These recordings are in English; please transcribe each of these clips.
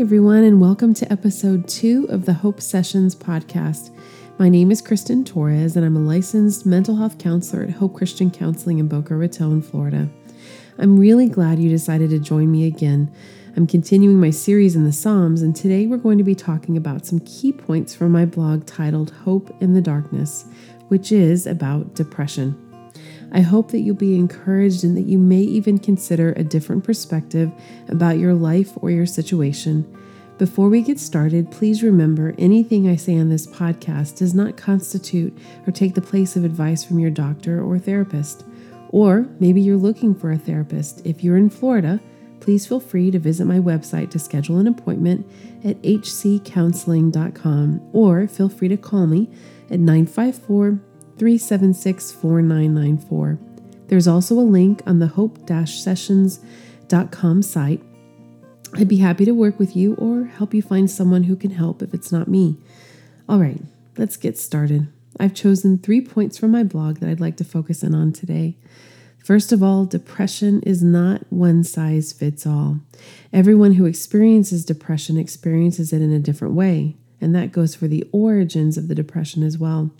everyone, and welcome to episode two of the Hope Sessions podcast. My name is Kristen Torres, and I'm a licensed mental health counselor at Hope Christian Counseling in Boca Raton, Florida. I'm really glad you decided to join me again. I'm continuing my series in the Psalms, and today we're going to be talking about some key points from my blog titled Hope in the Darkness, which is about depression. I hope that you'll be encouraged and that you may even consider a different perspective about your life or your situation. Before we get started, please remember anything I say on this podcast does not constitute or take the place of advice from your doctor or therapist. Or maybe you're looking for a therapist. If you're in Florida, please feel free to visit my website to schedule an appointment at hccounseling.com or feel free to call me at 954 376 4994. There's also a link on the hope sessions.com site. I'd be happy to work with you or help you find someone who can help if it's not me. All right, let's get started. I've chosen three points from my blog that I'd like to focus in on today. First of all, depression is not one size fits all. Everyone who experiences depression experiences it in a different way, and that goes for the origins of the depression as well.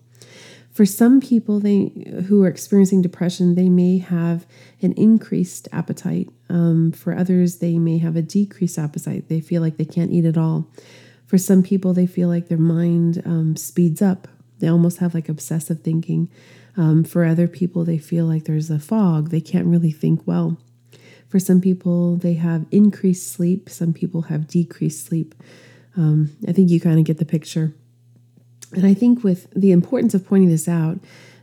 For some people they who are experiencing depression, they may have an increased appetite. Um, for others, they may have a decreased appetite. They feel like they can't eat at all. For some people, they feel like their mind um, speeds up. They almost have like obsessive thinking. Um, for other people, they feel like there's a fog. They can't really think well. For some people, they have increased sleep. Some people have decreased sleep. Um, I think you kind of get the picture. And I think with the importance of pointing this out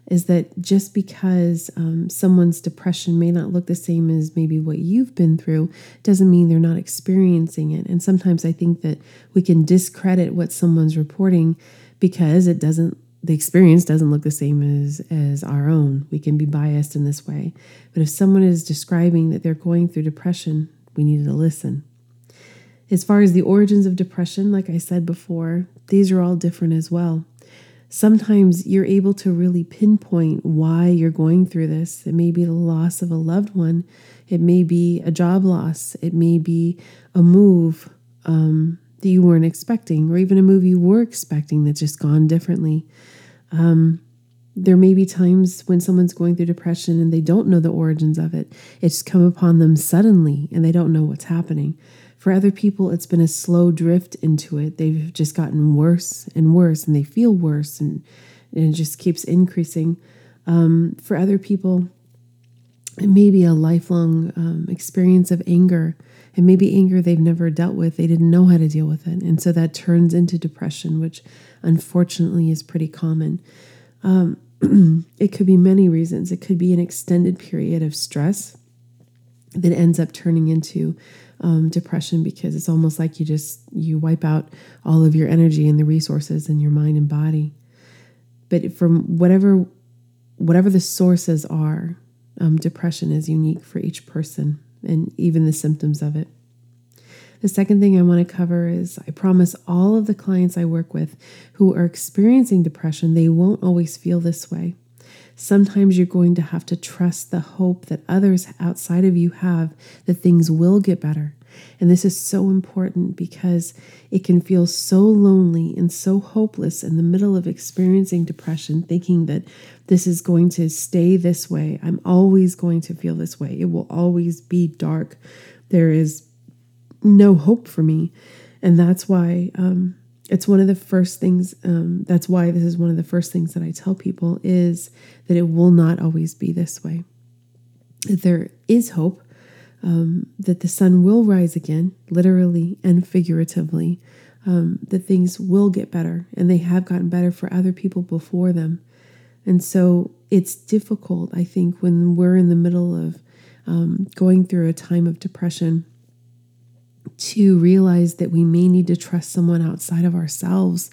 is that just because um, someone's depression may not look the same as maybe what you've been through doesn't mean they're not experiencing it. And sometimes I think that we can discredit what someone's reporting because it doesn't the experience doesn't look the same as as our own. We can be biased in this way. But if someone is describing that they're going through depression, we need to listen. As far as the origins of depression, like I said before, these are all different as well. Sometimes you're able to really pinpoint why you're going through this. It may be the loss of a loved one, it may be a job loss, it may be a move um, that you weren't expecting, or even a move you were expecting that's just gone differently. Um, there may be times when someone's going through depression and they don't know the origins of it. It's come upon them suddenly and they don't know what's happening. For other people, it's been a slow drift into it. They've just gotten worse and worse, and they feel worse, and, and it just keeps increasing. Um, for other people, it may be a lifelong um, experience of anger, and maybe anger they've never dealt with. They didn't know how to deal with it. And so that turns into depression, which unfortunately is pretty common. Um, it could be many reasons. It could be an extended period of stress that ends up turning into um, depression because it's almost like you just you wipe out all of your energy and the resources in your mind and body but from whatever whatever the sources are um, depression is unique for each person and even the symptoms of it the second thing I want to cover is I promise all of the clients I work with who are experiencing depression, they won't always feel this way. Sometimes you're going to have to trust the hope that others outside of you have that things will get better. And this is so important because it can feel so lonely and so hopeless in the middle of experiencing depression, thinking that this is going to stay this way. I'm always going to feel this way. It will always be dark. There is no hope for me. And that's why um, it's one of the first things um, that's why this is one of the first things that i tell people is that it will not always be this way. There is hope um, that the sun will rise again literally and figuratively. Um, that things will get better and they have gotten better for other people before them. And so it's difficult i think when we're in the middle of um, going through a time of depression to realize that we may need to trust someone outside of ourselves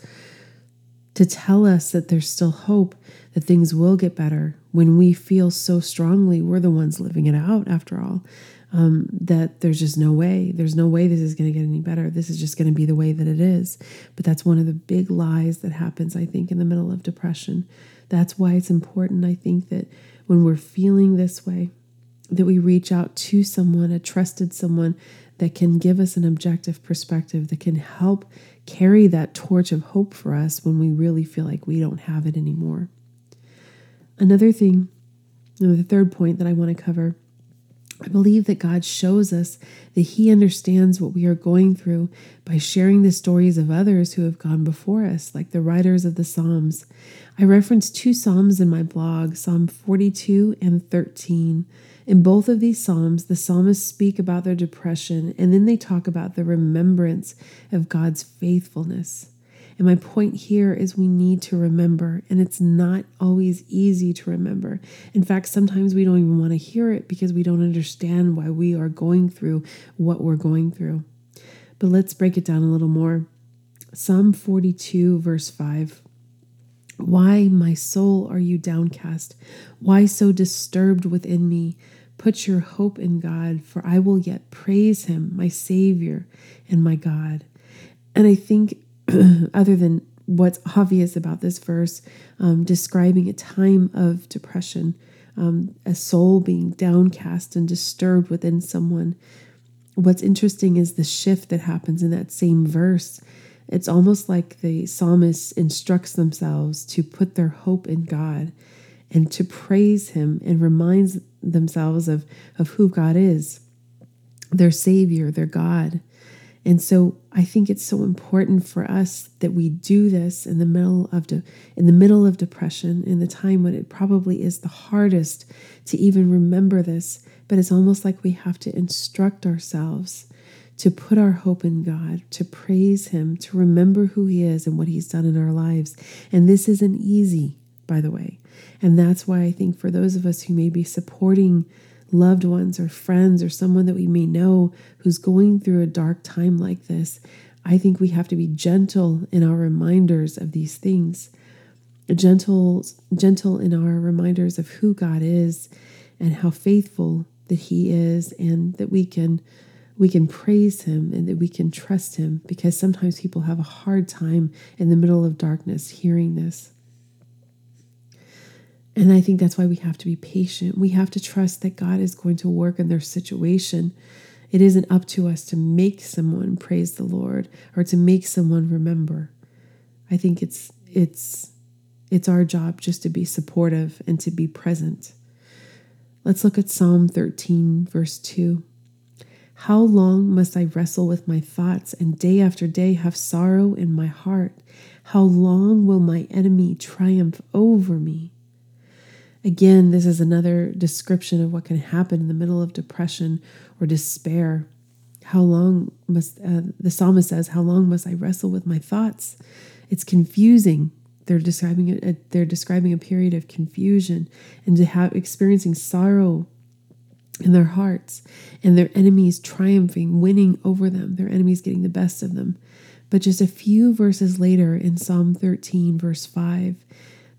to tell us that there's still hope, that things will get better when we feel so strongly we're the ones living it out after all. Um, that there's just no way, there's no way this is going to get any better. This is just going to be the way that it is. But that's one of the big lies that happens, I think, in the middle of depression. That's why it's important, I think, that when we're feeling this way, that we reach out to someone, a trusted someone that can give us an objective perspective that can help carry that torch of hope for us when we really feel like we don't have it anymore. Another thing, the third point that I want to cover I believe that God shows us that He understands what we are going through by sharing the stories of others who have gone before us, like the writers of the Psalms. I reference two Psalms in my blog, Psalm 42 and 13. In both of these Psalms, the psalmists speak about their depression and then they talk about the remembrance of God's faithfulness. And my point here is we need to remember, and it's not always easy to remember. In fact, sometimes we don't even want to hear it because we don't understand why we are going through what we're going through. But let's break it down a little more. Psalm 42, verse 5. Why, my soul, are you downcast? Why so disturbed within me? Put your hope in God, for I will yet praise him, my Savior and my God. And I think, other than what's obvious about this verse, um, describing a time of depression, um, a soul being downcast and disturbed within someone. What's interesting is the shift that happens in that same verse. It's almost like the psalmist instructs themselves to put their hope in God and to praise Him and reminds themselves of, of who God is, their Savior, their God. And so I think it's so important for us that we do this in the middle of de- in the middle of depression, in the time when it probably is the hardest to even remember this, but it's almost like we have to instruct ourselves to put our hope in God, to praise him, to remember who he is and what he's done in our lives. And this isn't easy, by the way. And that's why I think for those of us who may be supporting loved ones or friends or someone that we may know who's going through a dark time like this, I think we have to be gentle in our reminders of these things. Gentle, gentle in our reminders of who God is and how faithful that He is, and that we can we can praise Him and that we can trust Him because sometimes people have a hard time in the middle of darkness hearing this. And I think that's why we have to be patient. We have to trust that God is going to work in their situation. It isn't up to us to make someone praise the Lord or to make someone remember. I think it's it's it's our job just to be supportive and to be present. Let's look at Psalm 13 verse 2. How long must I wrestle with my thoughts and day after day have sorrow in my heart? How long will my enemy triumph over me? Again, this is another description of what can happen in the middle of depression or despair. How long must, uh, the psalmist says, How long must I wrestle with my thoughts? It's confusing. They're describing a, they're describing a period of confusion and to have experiencing sorrow in their hearts and their enemies triumphing, winning over them, their enemies getting the best of them. But just a few verses later in Psalm 13, verse 5,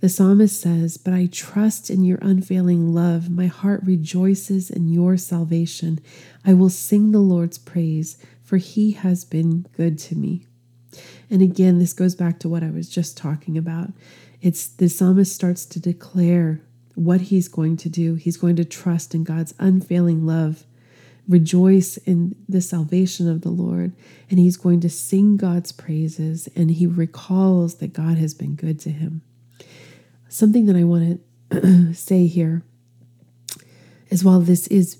the psalmist says, But I trust in your unfailing love. My heart rejoices in your salvation. I will sing the Lord's praise, for he has been good to me. And again, this goes back to what I was just talking about. It's the psalmist starts to declare what he's going to do. He's going to trust in God's unfailing love, rejoice in the salvation of the Lord, and he's going to sing God's praises. And he recalls that God has been good to him something that I want to say here is while this is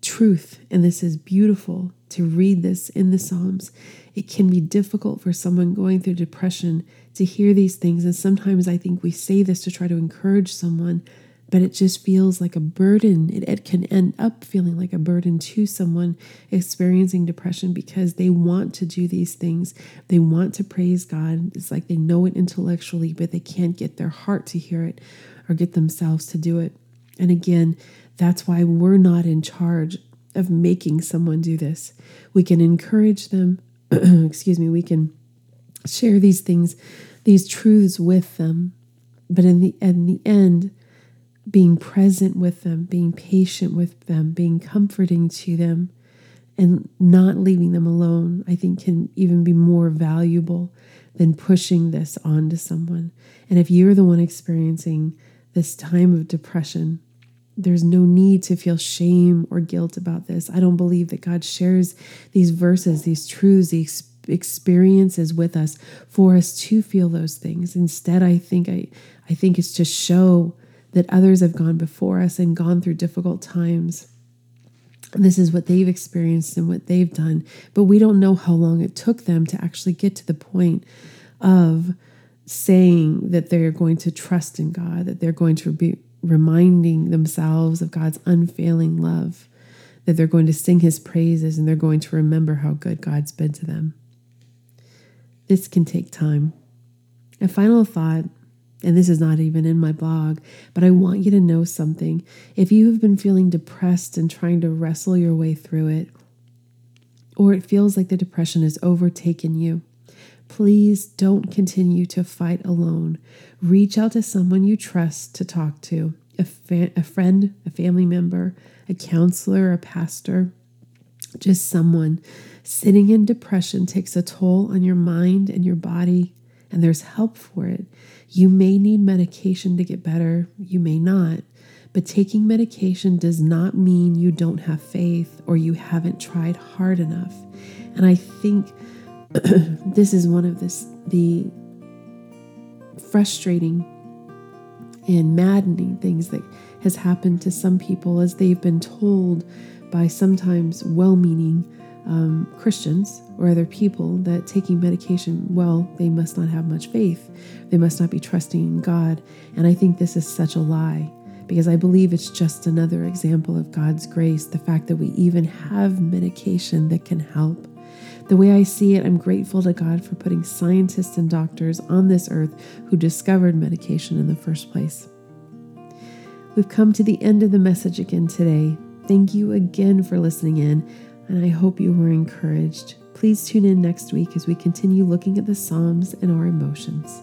truth and this is beautiful to read this in the Psalms, it can be difficult for someone going through depression to hear these things. And sometimes I think we say this to try to encourage someone, but it just feels like a burden. It, it, can end up feeling like a burden to someone experiencing depression because they want to do these things. They want to praise God. It's like they know it intellectually, but they can't get their heart to hear it or get themselves to do it. And again, that's why we're not in charge of making someone do this. We can encourage them, excuse me, we can share these things, these truths with them. But in the in the end, being present with them, being patient with them, being comforting to them, and not leaving them alone, I think can even be more valuable than pushing this onto someone. And if you're the one experiencing this time of depression, there's no need to feel shame or guilt about this. I don't believe that God shares these verses, these truths, these experiences with us for us to feel those things. Instead, I think I I think it's to show that others have gone before us and gone through difficult times. This is what they've experienced and what they've done, but we don't know how long it took them to actually get to the point of saying that they're going to trust in God, that they're going to be reminding themselves of God's unfailing love, that they're going to sing his praises and they're going to remember how good God's been to them. This can take time. A final thought, and this is not even in my blog, but I want you to know something. If you have been feeling depressed and trying to wrestle your way through it, or it feels like the depression has overtaken you, please don't continue to fight alone. Reach out to someone you trust to talk to a, fa- a friend, a family member, a counselor, a pastor, just someone. Sitting in depression takes a toll on your mind and your body, and there's help for it. You may need medication to get better, you may not. But taking medication does not mean you don't have faith or you haven't tried hard enough. And I think this is one of this the frustrating and maddening things that has happened to some people as they've been told by sometimes well-meaning um, Christians or other people that taking medication, well, they must not have much faith. They must not be trusting in God. And I think this is such a lie because I believe it's just another example of God's grace, the fact that we even have medication that can help. The way I see it, I'm grateful to God for putting scientists and doctors on this earth who discovered medication in the first place. We've come to the end of the message again today. Thank you again for listening in, and I hope you were encouraged. Please tune in next week as we continue looking at the Psalms and our emotions.